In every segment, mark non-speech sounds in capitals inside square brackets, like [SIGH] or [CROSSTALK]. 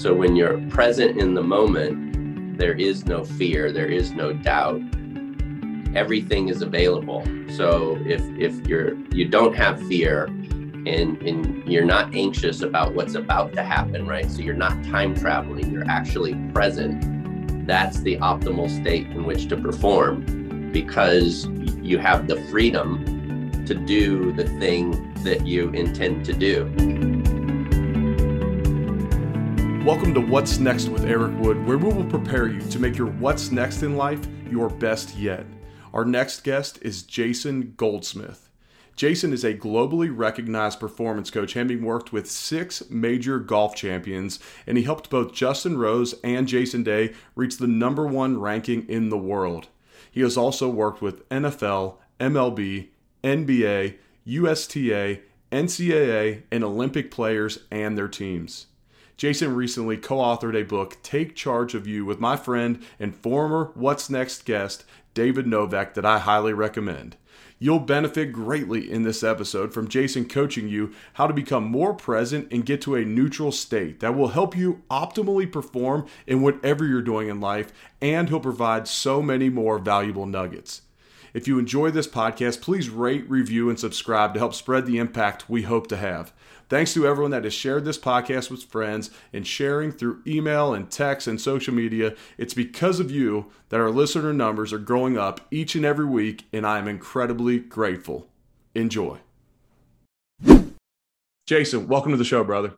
So when you're present in the moment, there is no fear, there is no doubt. Everything is available. So if if you're you don't have fear and and you're not anxious about what's about to happen, right? So you're not time traveling, you're actually present. That's the optimal state in which to perform because you have the freedom to do the thing that you intend to do. Welcome to What's Next with Eric Wood, where we will prepare you to make your what's next in life your best yet. Our next guest is Jason Goldsmith. Jason is a globally recognized performance coach, having worked with six major golf champions, and he helped both Justin Rose and Jason Day reach the number one ranking in the world. He has also worked with NFL, MLB, NBA, USTA, NCAA, and Olympic players and their teams. Jason recently co authored a book, Take Charge of You, with my friend and former What's Next guest, David Novak, that I highly recommend. You'll benefit greatly in this episode from Jason coaching you how to become more present and get to a neutral state that will help you optimally perform in whatever you're doing in life, and he'll provide so many more valuable nuggets. If you enjoy this podcast, please rate, review, and subscribe to help spread the impact we hope to have. Thanks to everyone that has shared this podcast with friends and sharing through email and text and social media. It's because of you that our listener numbers are growing up each and every week, and I am incredibly grateful. Enjoy. Jason, welcome to the show, brother.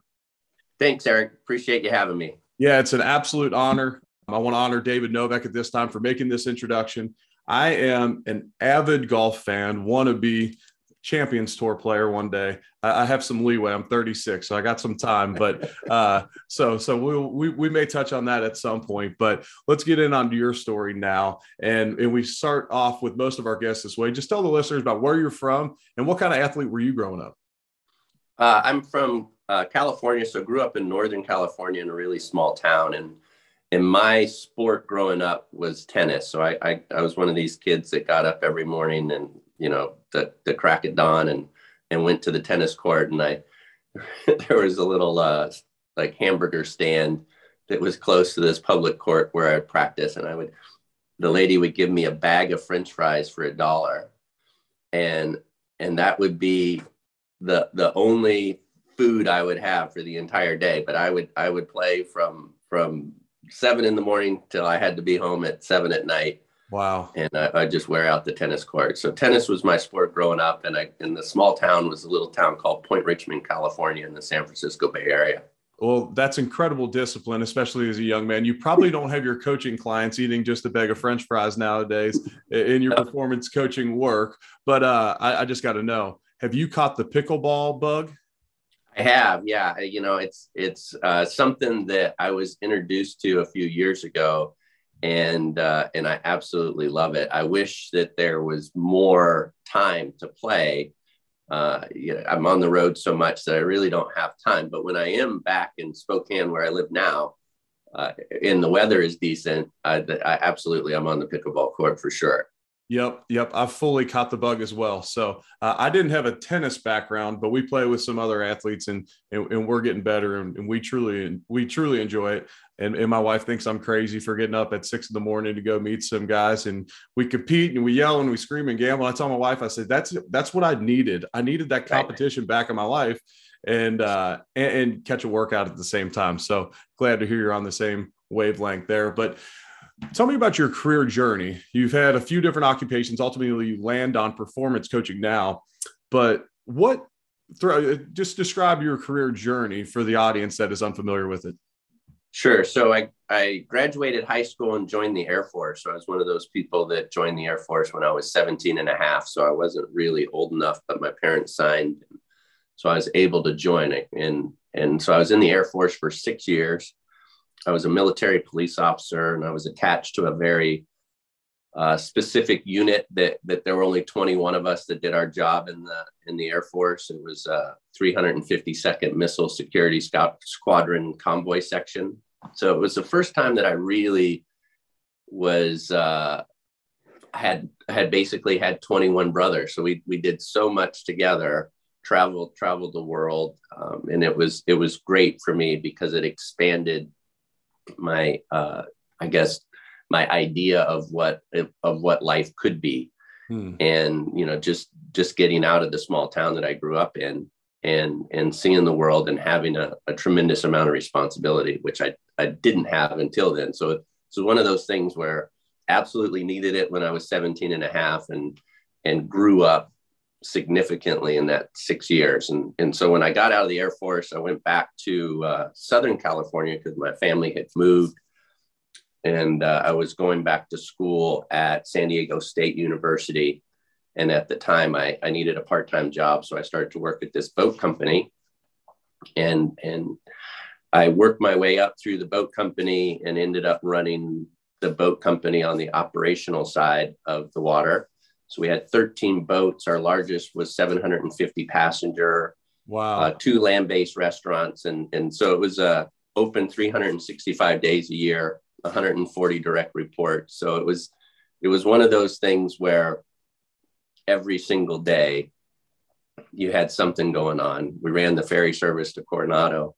Thanks, Eric. Appreciate you having me. Yeah, it's an absolute honor. I want to honor David Novak at this time for making this introduction. I am an avid golf fan, want to be Champions Tour player one day. I, I, have some leeway. I'm 36, so I got some time. But uh, [LAUGHS] so so we'll, we we may touch on that at some point. But let's get in onto your story now, and and we start off with most of our guests this way. Just tell the listeners about where you're from and what kind of athlete were you growing up. Uh, I'm from uh, California, so grew up in Northern California in a really small town, and and my sport growing up was tennis. So I, I, I was one of these kids that got up every morning and you know the the crack at dawn and and went to the tennis court. And I [LAUGHS] there was a little uh, like hamburger stand that was close to this public court where I would practice and I would the lady would give me a bag of french fries for a dollar. And and that would be the the only food I would have for the entire day. But I would I would play from from seven in the morning till I had to be home at seven at night. Wow. And I, I just wear out the tennis court. So tennis was my sport growing up. And I, in the small town was a little town called Point Richmond, California in the San Francisco Bay Area. Well, that's incredible discipline, especially as a young man. You probably don't have your coaching clients eating just a bag of French fries nowadays in your performance coaching work. But uh, I, I just got to know: Have you caught the pickleball bug? I have, yeah. You know, it's it's uh, something that I was introduced to a few years ago, and uh, and I absolutely love it. I wish that there was more time to play. Uh, you know, I'm on the road so much that I really don't have time. But when I am back in Spokane, where I live now, uh, and the weather is decent, I, I absolutely I'm on the pickleball court for sure. Yep, yep. I fully caught the bug as well. So uh, I didn't have a tennis background, but we play with some other athletes, and and, and we're getting better, and, and, we truly we truly enjoy it. And, and my wife thinks I'm crazy for getting up at six in the morning to go meet some guys, and we compete and we yell and we scream and gamble. I tell my wife, I said that's that's what I needed. I needed that competition back in my life, and uh, and, and catch a workout at the same time. So glad to hear you're on the same wavelength there, but Tell me about your career journey. You've had a few different occupations. Ultimately, you land on performance coaching now. But what, just describe your career journey for the audience that is unfamiliar with it. Sure. So I, I graduated high school and joined the Air Force. So I was one of those people that joined the Air Force when I was 17 and a half. So I wasn't really old enough, but my parents signed. So I was able to join it. And, and so I was in the Air Force for six years. I was a military police officer and I was attached to a very uh, specific unit that that there were only 21 of us that did our job in the in the Air Force. It was a 352nd Missile Security Scout Squadron Convoy Section. So it was the first time that I really was uh, had had basically had 21 brothers. So we we did so much together traveled traveled the world, um, and it was it was great for me because it expanded my uh, I guess my idea of what of what life could be, hmm. and you know just just getting out of the small town that I grew up in and and seeing the world and having a, a tremendous amount of responsibility, which I I didn't have until then. So it's one of those things where absolutely needed it when I was 17 and a half and and grew up significantly in that six years. And, and so when I got out of the Air Force, I went back to uh, Southern California because my family had moved. And uh, I was going back to school at San Diego State University. And at the time, I, I needed a part time job. So I started to work at this boat company. And, and I worked my way up through the boat company and ended up running the boat company on the operational side of the water. So we had 13 boats. Our largest was 750 passenger. Wow. Uh, two land-based restaurants, and and so it was uh, open 365 days a year, 140 direct reports. So it was it was one of those things where every single day you had something going on. We ran the ferry service to Coronado,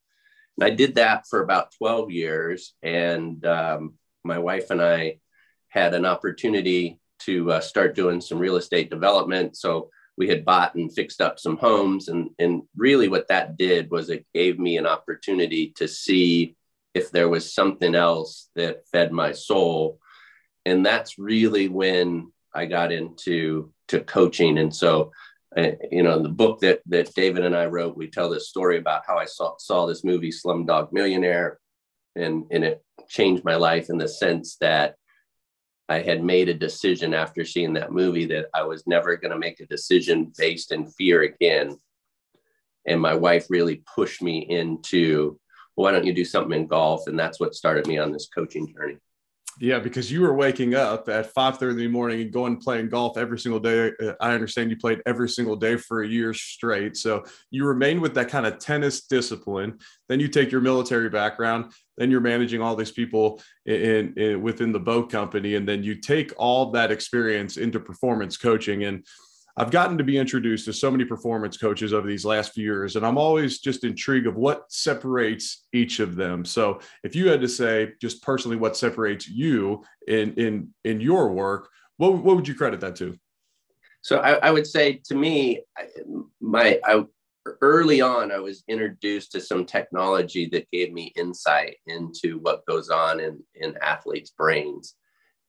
and I did that for about 12 years. And um, my wife and I had an opportunity to uh, start doing some real estate development. So we had bought and fixed up some homes. And, and really, what that did was it gave me an opportunity to see if there was something else that fed my soul. And that's really when I got into to coaching. And so, uh, you know, in the book that that David and I wrote, we tell this story about how I saw saw this movie Slumdog Millionaire, and and it changed my life in the sense that I had made a decision after seeing that movie that I was never going to make a decision based in fear again. And my wife really pushed me into, why don't you do something in golf? And that's what started me on this coaching journey. Yeah, because you were waking up at 5:30 in the morning and going playing golf every single day. I understand you played every single day for a year straight. So you remain with that kind of tennis discipline. Then you take your military background. Then you're managing all these people in, in within the boat company, and then you take all that experience into performance coaching. And I've gotten to be introduced to so many performance coaches over these last few years, and I'm always just intrigued of what separates each of them. So, if you had to say just personally what separates you in in in your work, what what would you credit that to? So, I, I would say to me, my I, early on, I was introduced to some technology that gave me insight into what goes on in in athletes' brains,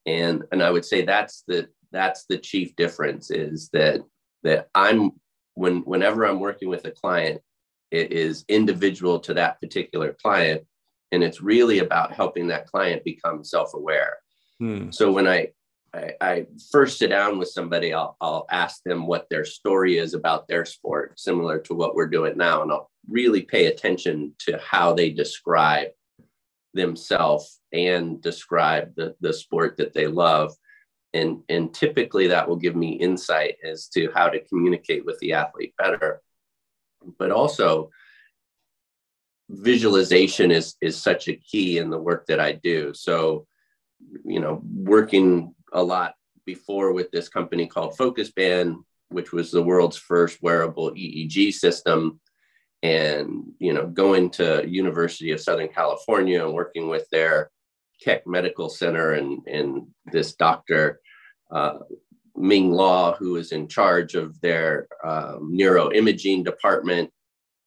and and I would say that's the that's the chief difference is that that i'm when whenever i'm working with a client it is individual to that particular client and it's really about helping that client become self-aware hmm. so when I, I, I first sit down with somebody I'll, I'll ask them what their story is about their sport similar to what we're doing now and i'll really pay attention to how they describe themselves and describe the, the sport that they love and and typically that will give me insight as to how to communicate with the athlete better. But also visualization is is such a key in the work that i do. So you know working a lot before with this company called FocusBand which was the world's first wearable eeg system and you know going to university of southern california and working with their keck medical center and and this doctor uh, Meng Law, who is in charge of their um, neuroimaging department,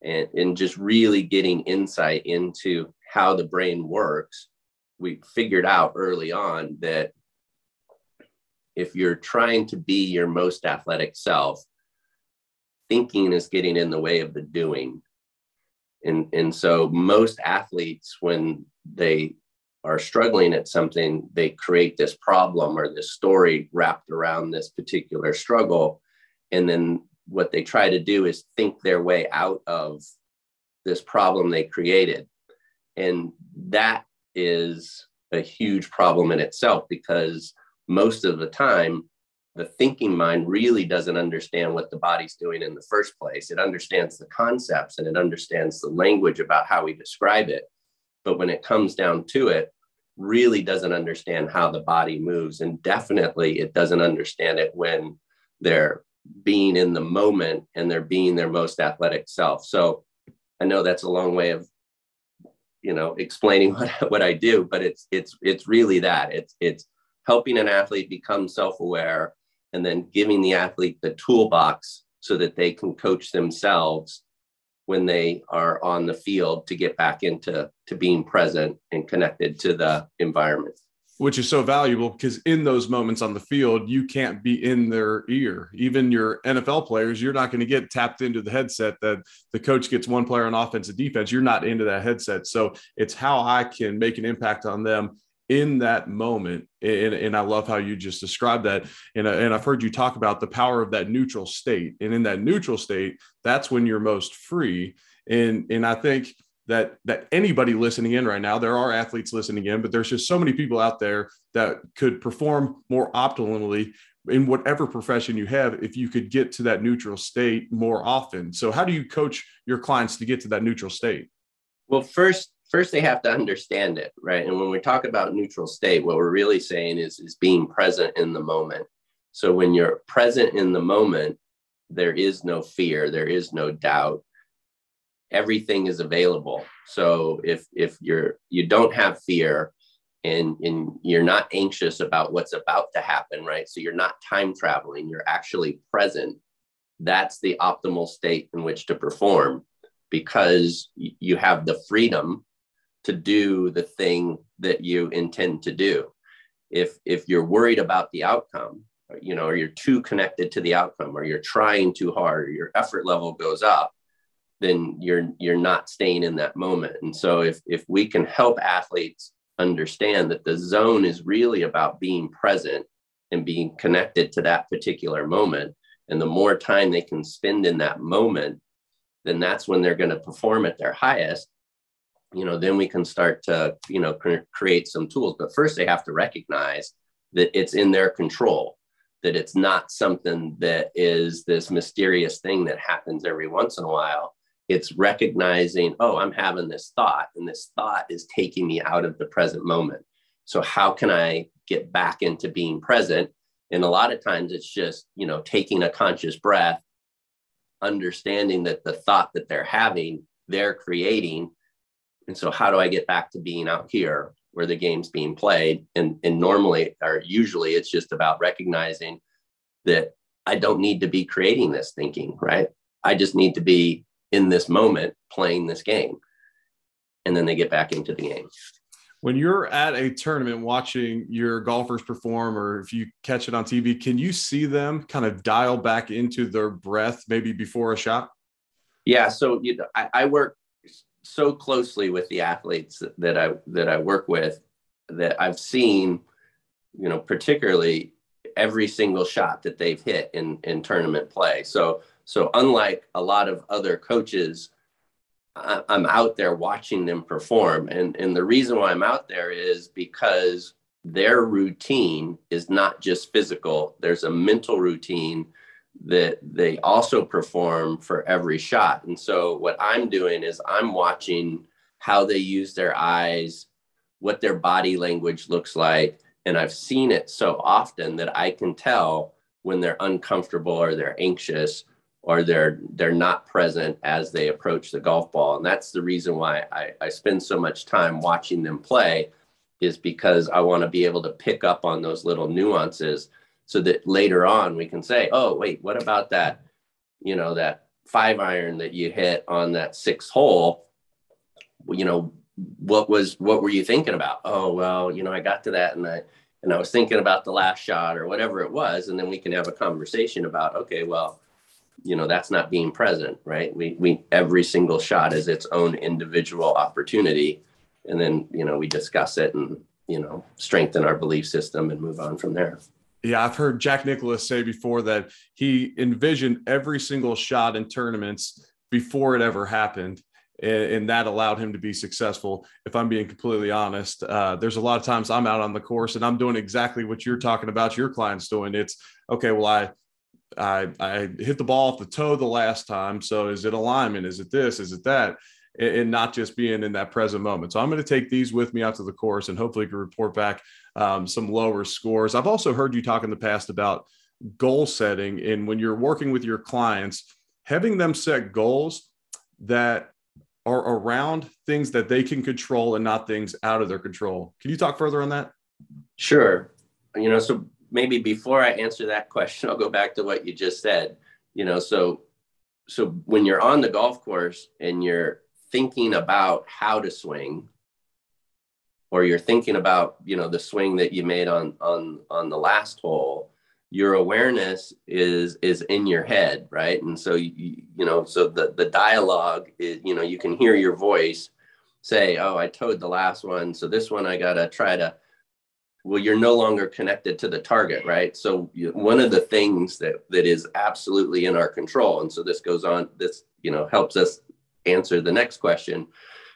and, and just really getting insight into how the brain works. We figured out early on that if you're trying to be your most athletic self, thinking is getting in the way of the doing. And, and so most athletes, when they are struggling at something, they create this problem or this story wrapped around this particular struggle. And then what they try to do is think their way out of this problem they created. And that is a huge problem in itself because most of the time, the thinking mind really doesn't understand what the body's doing in the first place. It understands the concepts and it understands the language about how we describe it but when it comes down to it, really doesn't understand how the body moves. And definitely it doesn't understand it when they're being in the moment and they're being their most athletic self. So I know that's a long way of you know explaining [LAUGHS] what, what I do, but it's it's it's really that. It's it's helping an athlete become self-aware and then giving the athlete the toolbox so that they can coach themselves when they are on the field to get back into to being present and connected to the environment which is so valuable because in those moments on the field, you can't be in their ear. Even your NFL players, you're not going to get tapped into the headset that the coach gets one player on offense and defense. You're not into that headset. So it's how I can make an impact on them in that moment. And, and I love how you just described that. And, and I've heard you talk about the power of that neutral state. And in that neutral state, that's when you're most free. And, and I think – that that anybody listening in right now there are athletes listening in but there's just so many people out there that could perform more optimally in whatever profession you have if you could get to that neutral state more often so how do you coach your clients to get to that neutral state well first first they have to understand it right and when we talk about neutral state what we're really saying is is being present in the moment so when you're present in the moment there is no fear there is no doubt everything is available. So if if you're you don't have fear and and you're not anxious about what's about to happen, right? So you're not time traveling, you're actually present. That's the optimal state in which to perform because you have the freedom to do the thing that you intend to do. If if you're worried about the outcome, you know, or you're too connected to the outcome, or you're trying too hard, or your effort level goes up, then you're you're not staying in that moment and so if if we can help athletes understand that the zone is really about being present and being connected to that particular moment and the more time they can spend in that moment then that's when they're going to perform at their highest you know then we can start to you know create some tools but first they have to recognize that it's in their control that it's not something that is this mysterious thing that happens every once in a while it's recognizing, oh, I'm having this thought, and this thought is taking me out of the present moment. So, how can I get back into being present? And a lot of times it's just, you know, taking a conscious breath, understanding that the thought that they're having, they're creating. And so, how do I get back to being out here where the game's being played? And, and normally, or usually, it's just about recognizing that I don't need to be creating this thinking, right? I just need to be in this moment playing this game. And then they get back into the game. When you're at a tournament watching your golfers perform, or if you catch it on TV, can you see them kind of dial back into their breath maybe before a shot? Yeah. So you know, I, I work so closely with the athletes that I that I work with that I've seen, you know, particularly every single shot that they've hit in in tournament play. So so unlike a lot of other coaches, I'm out there watching them perform. And, and the reason why I'm out there is because their routine is not just physical, there's a mental routine that they also perform for every shot. And so what I'm doing is I'm watching how they use their eyes, what their body language looks like. And I've seen it so often that I can tell when they're uncomfortable or they're anxious or they're they're not present as they approach the golf ball and that's the reason why I, I spend so much time watching them play is because i want to be able to pick up on those little nuances so that later on we can say oh wait what about that you know that five iron that you hit on that sixth hole? You know what was what were you thinking about? Oh well you know i got to that and i and i was thinking about the last shot or whatever it was. And then we can have a conversation about okay well you know that's not being present right? We we every single shot is its own individual opportunity. And then you know we discuss it and you know strengthen our belief system and move on from there yeah i've heard jack Nicklaus say before that he envisioned every single shot in tournaments before it ever happened and, that allowed him to be successful. If I'm being completely honest, uh, there's a lot of times I'm out on the course and I'm doing exactly what you're talking about. Your clients doing it's okay. Well, I I, I hit the ball off the toe the last time. So is it alignment? Is it this? Is it that? And not just being in that present moment. So I'm going to take these with me out to the course and hopefully can report back um, some lower scores. I've also heard you talk in the past about goal setting and when you're working with your clients, having them set goals that are around things that they can control and not things out of their control. Can you talk further on that? Sure. You know, so maybe before I answer that question, I'll go back to what you just said. You know, so so when you're on the golf course and you're thinking about how to swing or you're thinking about you know the swing that you made on on on the last hole your awareness is is in your head right? And so you, you know so the the dialogue is you know you can hear your voice say oh i towed the last one so this one i gotta try to well you're no longer connected to the target right? So you, one of the things that that is absolutely in our control and so this goes on this you know helps us answer the next question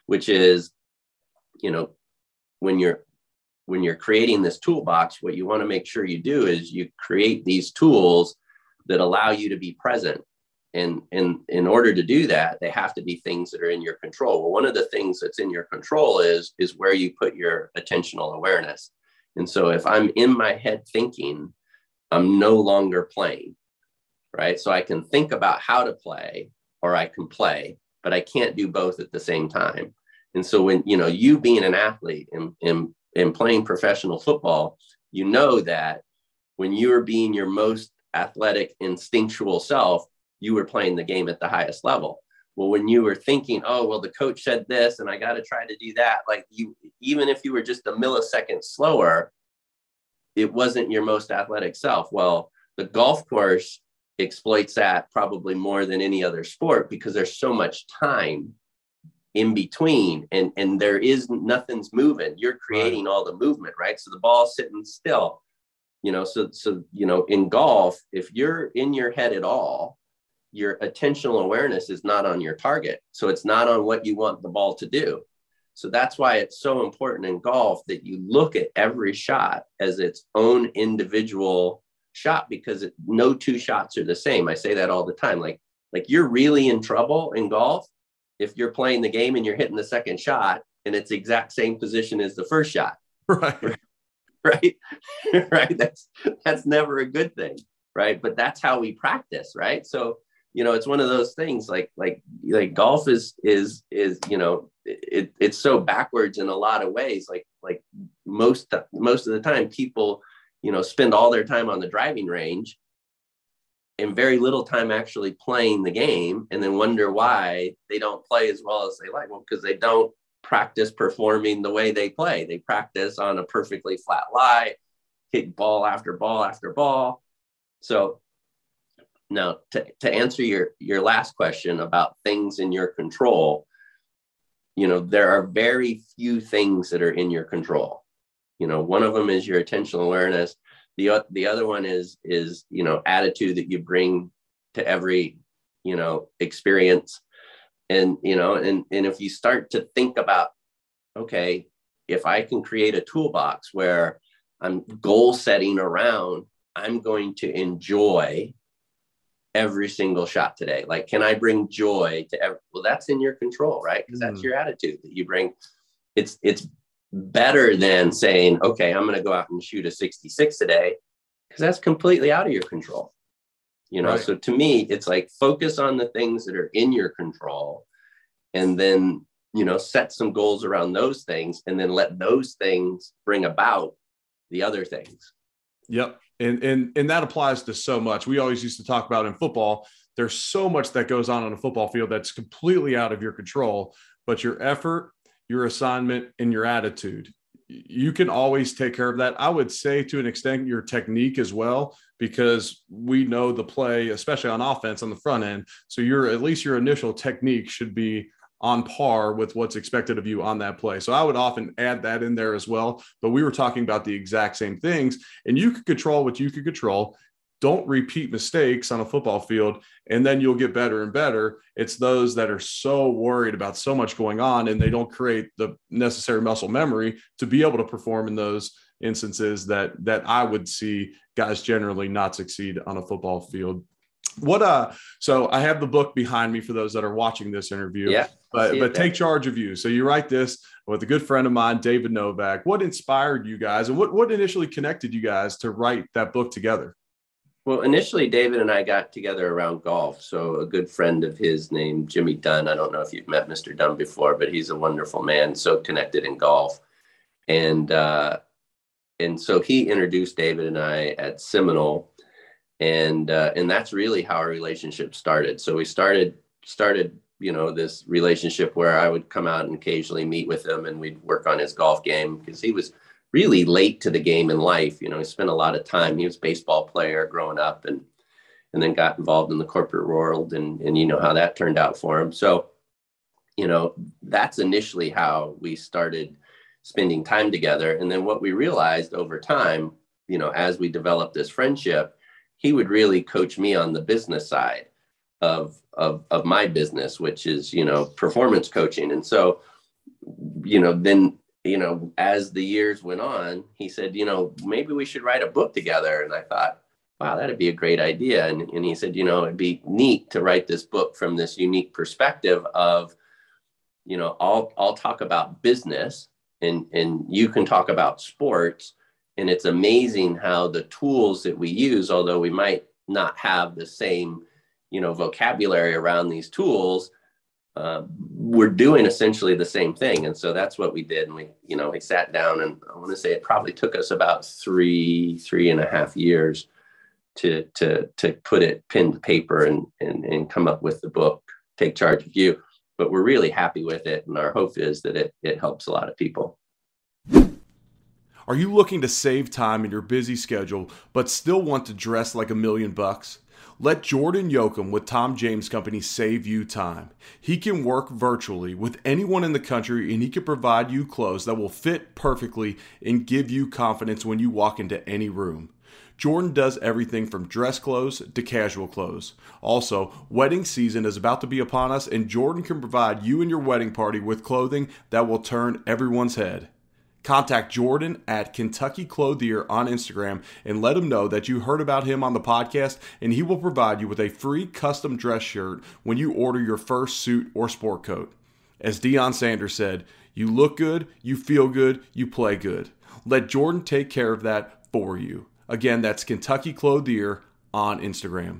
which is you know when you're when you're creating this toolbox what you want to make sure you do is you create these tools that allow you to be present. And and in order to do that they have to be things that are in your control. Well one of the things that's in your control is is where you put your attentional awareness. And so if i'm in my head thinking i'm no longer playing right? So i can think about how to play or i can play but i can't do both at the same time and so when you know you being an athlete and, and, and playing professional football, you know that when you are being your most athletic, instinctual self, you were playing the game at the highest level. Well, when you were thinking, oh, well, the coach said this and I got to try to do that, like you, even if you were just a millisecond slower, it wasn't your most athletic self. Well, the golf course exploits that probably more than any other sport because there's so much time in between and and there is nothing's moving. You're creating right. all the movement right? So the ball's sitting still you know so so you know in golf if you're in your head at all your attentional awareness is not on your target. So it's not on what you want the ball to do. So that's why it's so important in golf that you look at every shot as its own individual shot because it, no two shots are the same i say that all the time like like you're really in trouble in golf if you're playing the game and you're hitting the second shot and it's the exact same position as the first shot. [LAUGHS] Right. [LAUGHS] Right. [LAUGHS] right. That's that's never a good thing. Right. But that's how we practice. Right. So, you know, it's one of those things like like like golf is is is, you know, it, it's so backwards in a lot of ways. Like like most most of the time people, you know, spend all their time on the driving range and very little time actually playing the game and then wonder why they don't play as well as they like. Well because they don't practice performing the way they play. They practice on a perfectly flat lie hit ball after ball after ball. So now to, to answer your your last question about things in your control you know there are very few things that are in your control you know one of them is your attentional awareness. The the other one is is you know attitude that you bring to every you know experience. And you know and and if you start to think about okay if i can create a toolbox where i'm goal setting around i'm going to enjoy every single shot today. Like can i bring joy to every well that's in your control right? Because that's mm. your attitude that you bring. It's it's better than saying, okay, I'm going to go out and shoot a 66 today, because that's completely out of your control. You know, right. so to me, it's like focus on the things that are in your control and then, you know, set some goals around those things and then let those things bring about the other things. Yep. And and and that applies to so much. We always used to talk about in football, there's so much that goes on on a football field that's completely out of your control, but your effort your assignment, and your attitude. You can always take care of that. I would say to an extent your technique as well, because we know the play, especially on offense on the front end. So your at least your initial technique should be on par with what's expected of you on that play. So I would often add that in there as well. But we were talking about the exact same things, and you could control what you could control don't repeat mistakes on a football field and then you'll get better and better. It's those that are so worried about so much going on and they don't create the necessary muscle memory to be able to perform in those instances that that i would see guys generally not succeed on a football field. What uh so i have the book behind me for those that are watching this interview yeah but but take charge of you. So you write this with a good friend of mine david novak. What inspired you guys and what what initially connected you guys to write that book together Well, initially, David and I got together around golf. So, a good friend of his named Jimmy Dunn. I don't know if you've met Mr. Dunn before, but he's a wonderful man, so connected in golf. And uh, and so he introduced David and I at Seminole, and uh, and that's really how our relationship started. So we started started you know this relationship where I would come out and occasionally meet with him, and we'd work on his golf game because he was really late to the game in life. You know, he spent a lot of time. He was a baseball player growing up, and and then got involved in the corporate world, and and you know how that turned out for him. So, you know, that's initially how we started spending time together. And then what we realized over time, you know, as we developed this friendship, he would really coach me on the business side of of of my business, which is you know performance coaching. And so, you know, then you know, as the years went on, he said, you know, maybe we should write a book together. And I thought, wow, that'd be a great idea. And, and he said, you know, it'd be neat to write this book from this unique perspective of, you know, I'll I'll talk about business and and you can talk about sports. And it's amazing how the tools that we use, although we might not have the same, you know, vocabulary around these tools, uh, we're doing essentially the same thing. And so that's what we did. And we, you know, we sat down and I want to say it probably took us about three, three and a half years to, to, to put it pen to paper and, and, and come up with the book, Take Charge of You. But we're really happy with it. And our hope is that it, it helps a lot of people. Are you looking to save time in your busy schedule, but still want to dress like a million bucks? Let Jordan Yoakum with Tom James Company save you time. He can work virtually with anyone in the country and he can provide you clothes that will fit perfectly and give you confidence when you walk into any room. Jordan does everything from dress clothes to casual clothes. Also, wedding season is about to be upon us, and Jordan can provide you and your wedding party with clothing that will turn everyone's head. Contact Jordan at Kentucky Clothier on Instagram and let him know that you heard about him on the podcast, and he will provide you with a free custom dress shirt when you order your first suit or sport coat. As Deion Sanders said, you look good, you feel good, you play good. Let Jordan take care of that for you. Again, that's Kentucky Clothier on Instagram.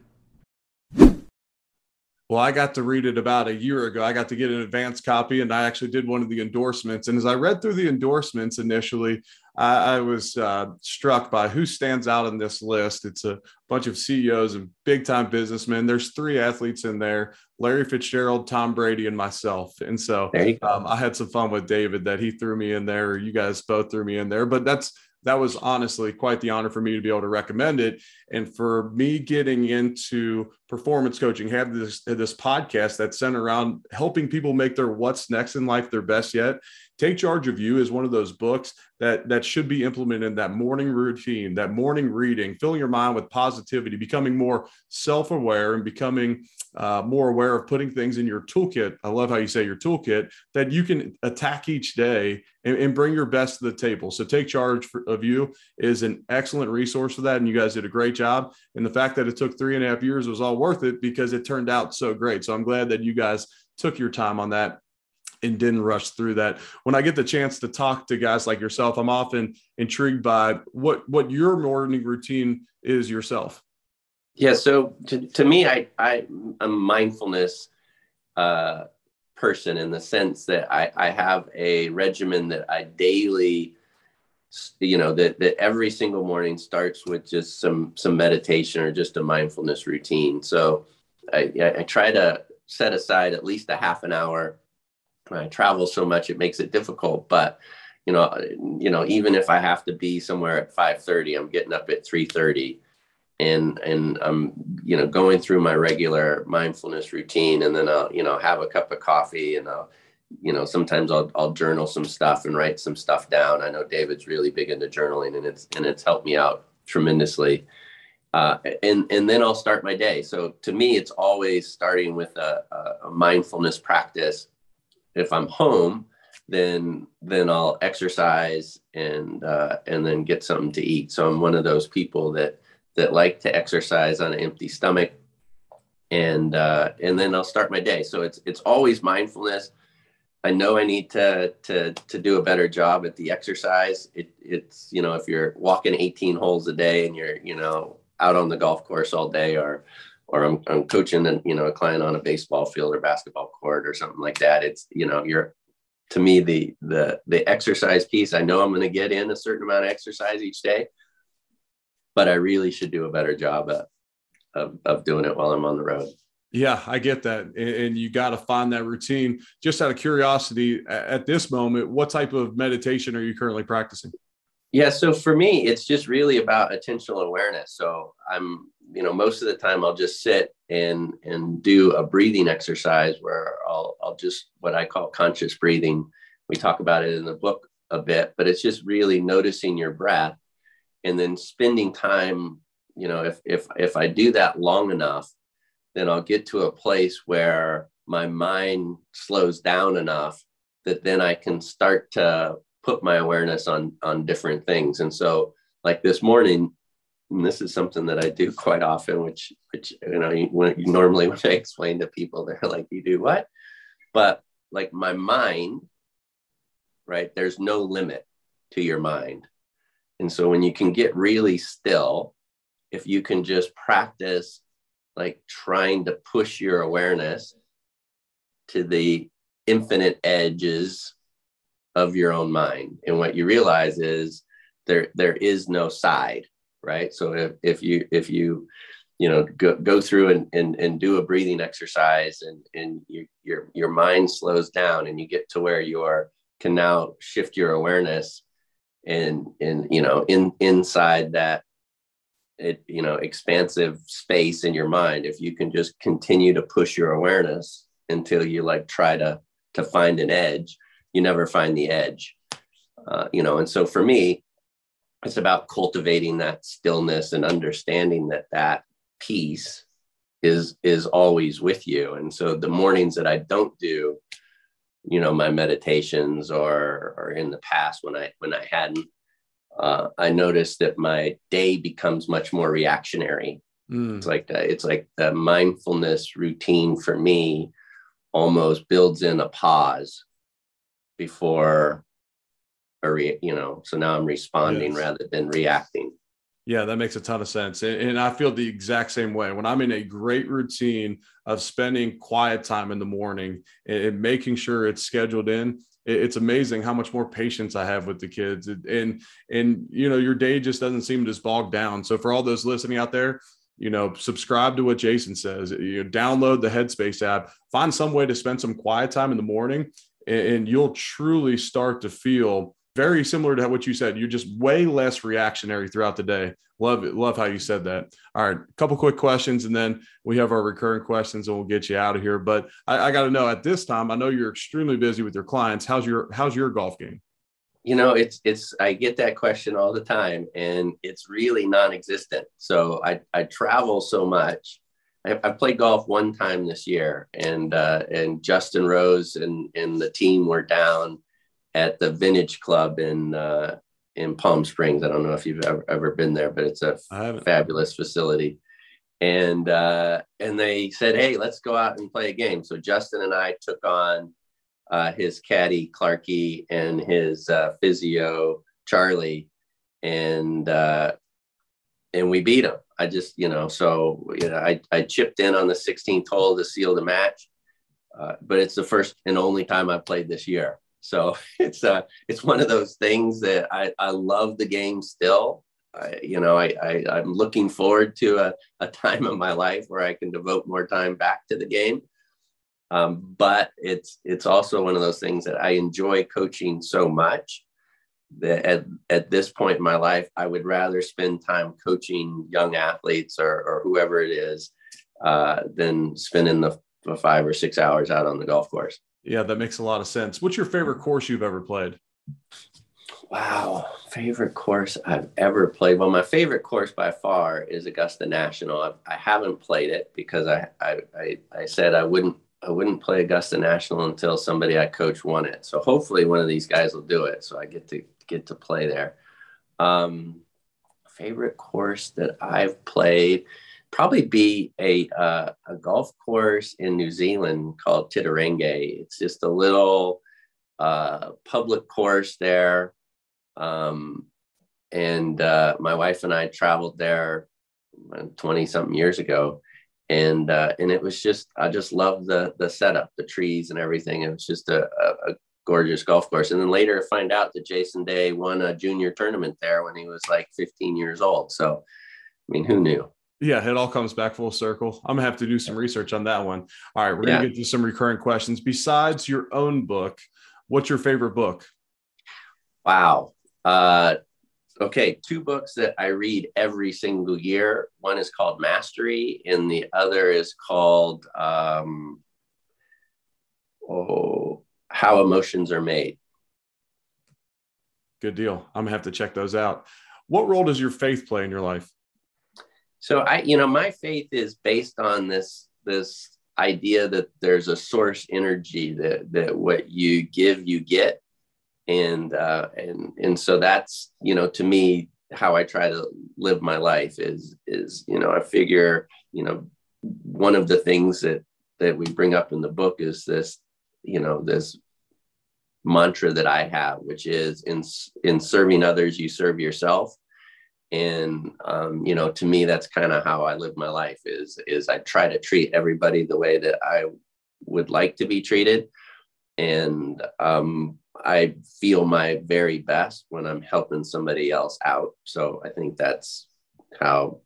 Well, I got to read it about a year ago. I got to get an advance copy, and I actually did one of the endorsements. And as I read through the endorsements initially, I, I was uh, struck by who stands out in this list. It's a bunch of CEOs and big time businessmen. There's three athletes in there Larry Fitzgerald, Tom Brady, and myself. And so um, I had some fun with David that he threw me in there. You guys both threw me in there, but that's that was honestly quite the honor for me to be able to recommend it. And for me getting into performance coaching, have this this podcast that's centered around helping people make their what's next in life their best yet. Take Charge of You is one of those books that that should be implemented in that morning routine, that morning reading, filling your mind with positivity, becoming more self-aware and becoming uh, more aware of putting things in your toolkit. I love how you say your toolkit that you can attack each day and, and bring your best to the table. So take charge for, of you is an excellent resource for that, and you guys did a great job. And the fact that it took three and a half years was all worth it because it turned out so great. So I'm glad that you guys took your time on that and didn't rush through that. When I get the chance to talk to guys like yourself, I'm often intrigued by what what your morning routine is yourself. Yeah, so to, to me, I I'm a mindfulness uh, person in the sense that I, I have a regimen that I daily, you know, that that every single morning starts with just some some meditation or just a mindfulness routine. So I, I try to set aside at least a half an hour I travel so much it makes it difficult. But you know, you know, even if I have to be somewhere at five thirty, I'm getting up at three thirty, and and I'm you know going through my regular mindfulness routine, and then I'll you know have a cup of coffee, and I'll you know sometimes I'll I'll journal some stuff and write some stuff down. I know David's really big into journaling, and it's and it's helped me out tremendously. Uh, and and then I'll start my day. So to me, it's always starting with a, a mindfulness practice if I'm home, then then I'll exercise and uh, and then get something to eat. So I'm one of those people that that like to exercise on an empty stomach, and uh, and then I'll start my day. So it's it's always mindfulness. I know I need to to to do a better job at the exercise. It, it's you know if you're walking 18 holes a day and you're you know out on the golf course all day or or I'm, I'm coaching and you know a client on a baseball field or basketball court or something like that it's you know you're to me the the the exercise piece i know i'm going to get in a certain amount of exercise each day but i really should do a better job of, of, of doing it while i'm on the road yeah i get that and you got to find that routine. Just out of curiosity at this moment what type of meditation are you currently practicing? Yeah so for me it's just really about attentional awareness. So i'm you know most of the time i'll just sit and and do a breathing exercise where i'll i'll just what i call conscious breathing. We talk about it in the book a bit but it's just really noticing your breath and then spending time you know if if if i do that long enough then i'll get to a place where my mind slows down enough that then i can start to put my awareness on on different things and so like this morning and this is something that I do [LAUGHS] quite often, which which you know when normally [LAUGHS] when I explain to people, they're like, "You do what?" But like my mind, right? There's no limit to your mind, and so when you can get really still, if you can just practice like trying to push your awareness to the infinite edges of your own mind, and what you realize is there there is no side right? So if, if you if you you know go, go through and, and and do a breathing exercise and and you, your your mind slows down and you get to where you are can now shift your awareness and and you know in inside that it you know expansive space in your mind if you can just continue to push your awareness until you like try to to find an edge you never find the edge. Uh, you know and so for me it's about cultivating that stillness and understanding that that peace is is always with you. And so the mornings that i don't do you know my meditations or or in the past when i when i hadn't uh, i notice that my day becomes much more reactionary mm. it's like the, it's like the mindfulness routine for me almost builds in a pause before a re, you know so now i'm responding yes. rather than reacting yeah that makes a ton of sense and, and, i feel the exact same way when i'm in a great routine of spending quiet time in the morning and, and making sure it's scheduled in it's amazing how much more patience I have with the kids. And and you know, your day just doesn't seem just bogged down. So for all those listening out there, you know, subscribe to what Jason says. You know, download the Headspace app, find some way to spend some quiet time in the morning, and, and you'll truly start to feel very similar to what you said. You're just way less reactionary throughout the day. Love it. Love how you said that. All right, a couple quick questions, and then we have our recurring questions, and we'll get you out of here. But I, I got to know at this time. I know you're extremely busy with your clients. How's your How's your golf game? You know, it's it's. I get that question all the time, and it's really non-existent. So I I travel so much. I, I played golf one time this year, and uh, and Justin Rose and and the team were down at the Vintage Club in uh, in Palm Springs. I don't know if you've ever, ever been there, but it's a fabulous facility. And uh, and they said, hey, let's go out and play a game. So Justin and I took on uh, his caddy Clarky and his uh, physio Charlie, and uh, and we beat him. I just you know so you know I I chipped in on the 16th hole to seal the match. Uh, but it's the first and only time I played this year. So [LAUGHS] it's uh, it's one of those things that I, I love the game still. I, you know, I, I am looking forward to a, a time in my life where I can devote more time back to the game. Um, but it's it's also one of those things that I enjoy coaching so much that at, at this point in my life, I would rather spend time coaching young athletes or, or whoever it is uh, than spending the, the five or six hours out on the golf course. Yeah, that makes a lot of sense. What's your favorite course you've ever played? Wow, favorite course I've ever played. Well, my favorite course by far is Augusta National. I've, I have not played it because I, I, I I said I wouldn't I wouldn't play Augusta National until somebody I coach won it. So hopefully one of these guys will do it. So I get to get to play there. Um, favorite course that I've played probably be a uh, a golf course in New Zealand called Titirangi. It's just a little uh, public course there, um, and uh, my wife and I traveled there 20 something years ago. And, uh, and it was just, I just loved the, the setup, the trees and everything. It was just a, a, a gorgeous golf course. And then later find out that Jason Day won a junior tournament there when he was like 15 years old. So, I mean, who knew? Yeah, it all comes back full circle. I'm gonna have to do some research on that one. All right, we're gonna get to some recurring questions. Besides your own book, what's your favorite book? Wow. Uh, okay, two books that I read every single year. One is called Mastery, and the other is called um, Oh, How Emotions Are Made. Good deal. I'm gonna have to check those out. What role does your faith play in your life? So i you know my faith is based on this this idea that there's a source energy that that what you give you get. And uh and and so that's you know to me how i try to live my life is is you know i figure you know one of the things that that we bring up in the book is this you know this mantra that i have which is in in serving others you serve yourself and um, you know to me that's kind of how i live my life is is i try to treat everybody the way that i would like to be treated. And um, i feel my very best when i'm helping somebody else out. So i think that's how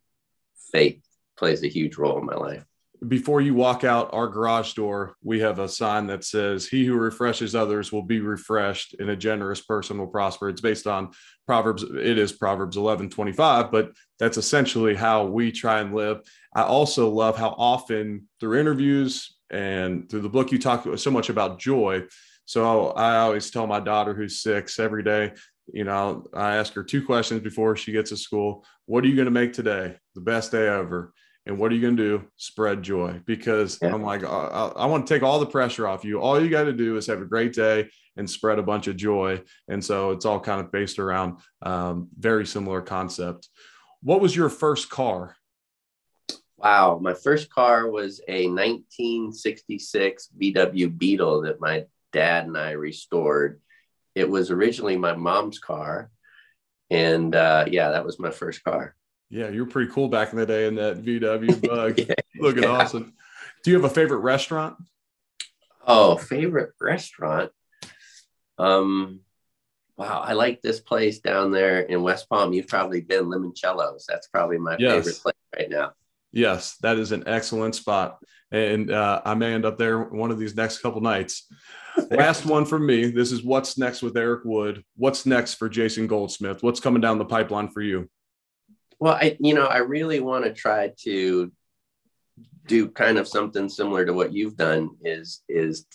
faith plays a huge role in my life. Before you walk out our garage door, we have a sign that says, He who refreshes others will be refreshed, and a generous person will prosper. It's based on Proverbs, it is Proverbs 11 25, but that's essentially how we try and live. I also love how often through interviews and through the book, you talk so much about joy. So I always tell my daughter who's six every day, you know, I ask her two questions before she gets to school. What are you going to make today? The best day ever and what are you going to do? Spread joy because yeah. I'm like, I, I, want to take all the pressure off you. All you got to do is have a great day and spread a bunch of joy. And so it's all kind of based around um, very similar concept. What was your first car? Wow. My first car was a 1966 VW Beetle that my dad and I restored. It was originally my mom's car. And uh, yeah, that was my first car. Yeah, you were pretty cool back in the day in that VW [LAUGHS] bug. yeah, Looking yeah. awesome. Do you have a favorite restaurant? Oh, favorite restaurant. Um, wow, I like this place down there in West Palm. You've probably been Limoncello's. That's probably my yes. favorite place right now. Yes, that is an excellent spot, and uh, I may end up there one of these next couple nights. Last one from me. This is what's next with Eric Wood. What's next for Jason Goldsmith? What's coming down the pipeline for you? Well, I you know I really want to try to do kind of something similar to what you've done is is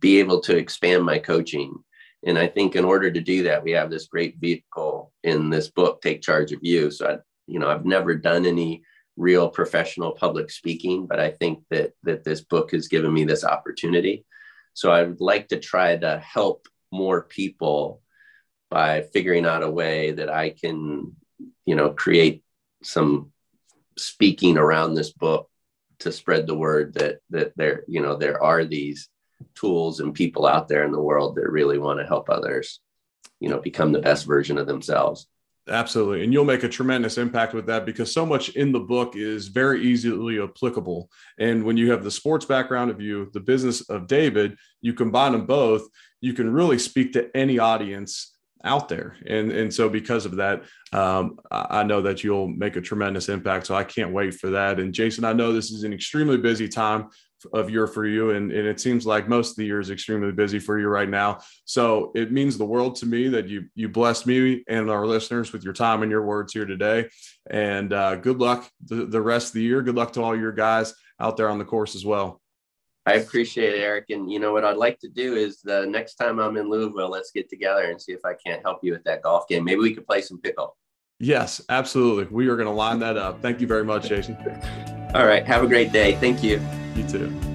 be able to expand my coaching and i think in order to do that we have this great vehicle in this book take charge of you. So i you know i've never done any real professional public speaking but i think that that this book has given me this opportunity. So i would like to try to help more people by figuring out a way that i can you know create some speaking around this book to spread the word that that there you know there are these tools and people out there in the world that really want to help others you know become the best version of themselves absolutely and you'll make a tremendous impact with that because so much in the book is very easily applicable and when you have the sports background of you the business of david you combine them both you can really speak to any audience out there. And, and so because of that, um, I know that you'll make a tremendous impact. So I can't wait for that. And Jason, I know this is an extremely busy time of year for you. And, and it seems like most of the year is extremely busy for you right now. So it means the world to me that you, you blessed me and our listeners with your time and your words here today. And uh, good luck the, the rest of the year. Good luck to all your guys out there on the course as well. I appreciate it, Eric. And you know what I'd like to do is the next time I'm in Louisville, let's get together and see if I can't help you with that golf game. Maybe we could play some pickle. Yes, absolutely. We are going to line that up. Thank you very much, Jason. All right. Have a great day. Thank you. You too.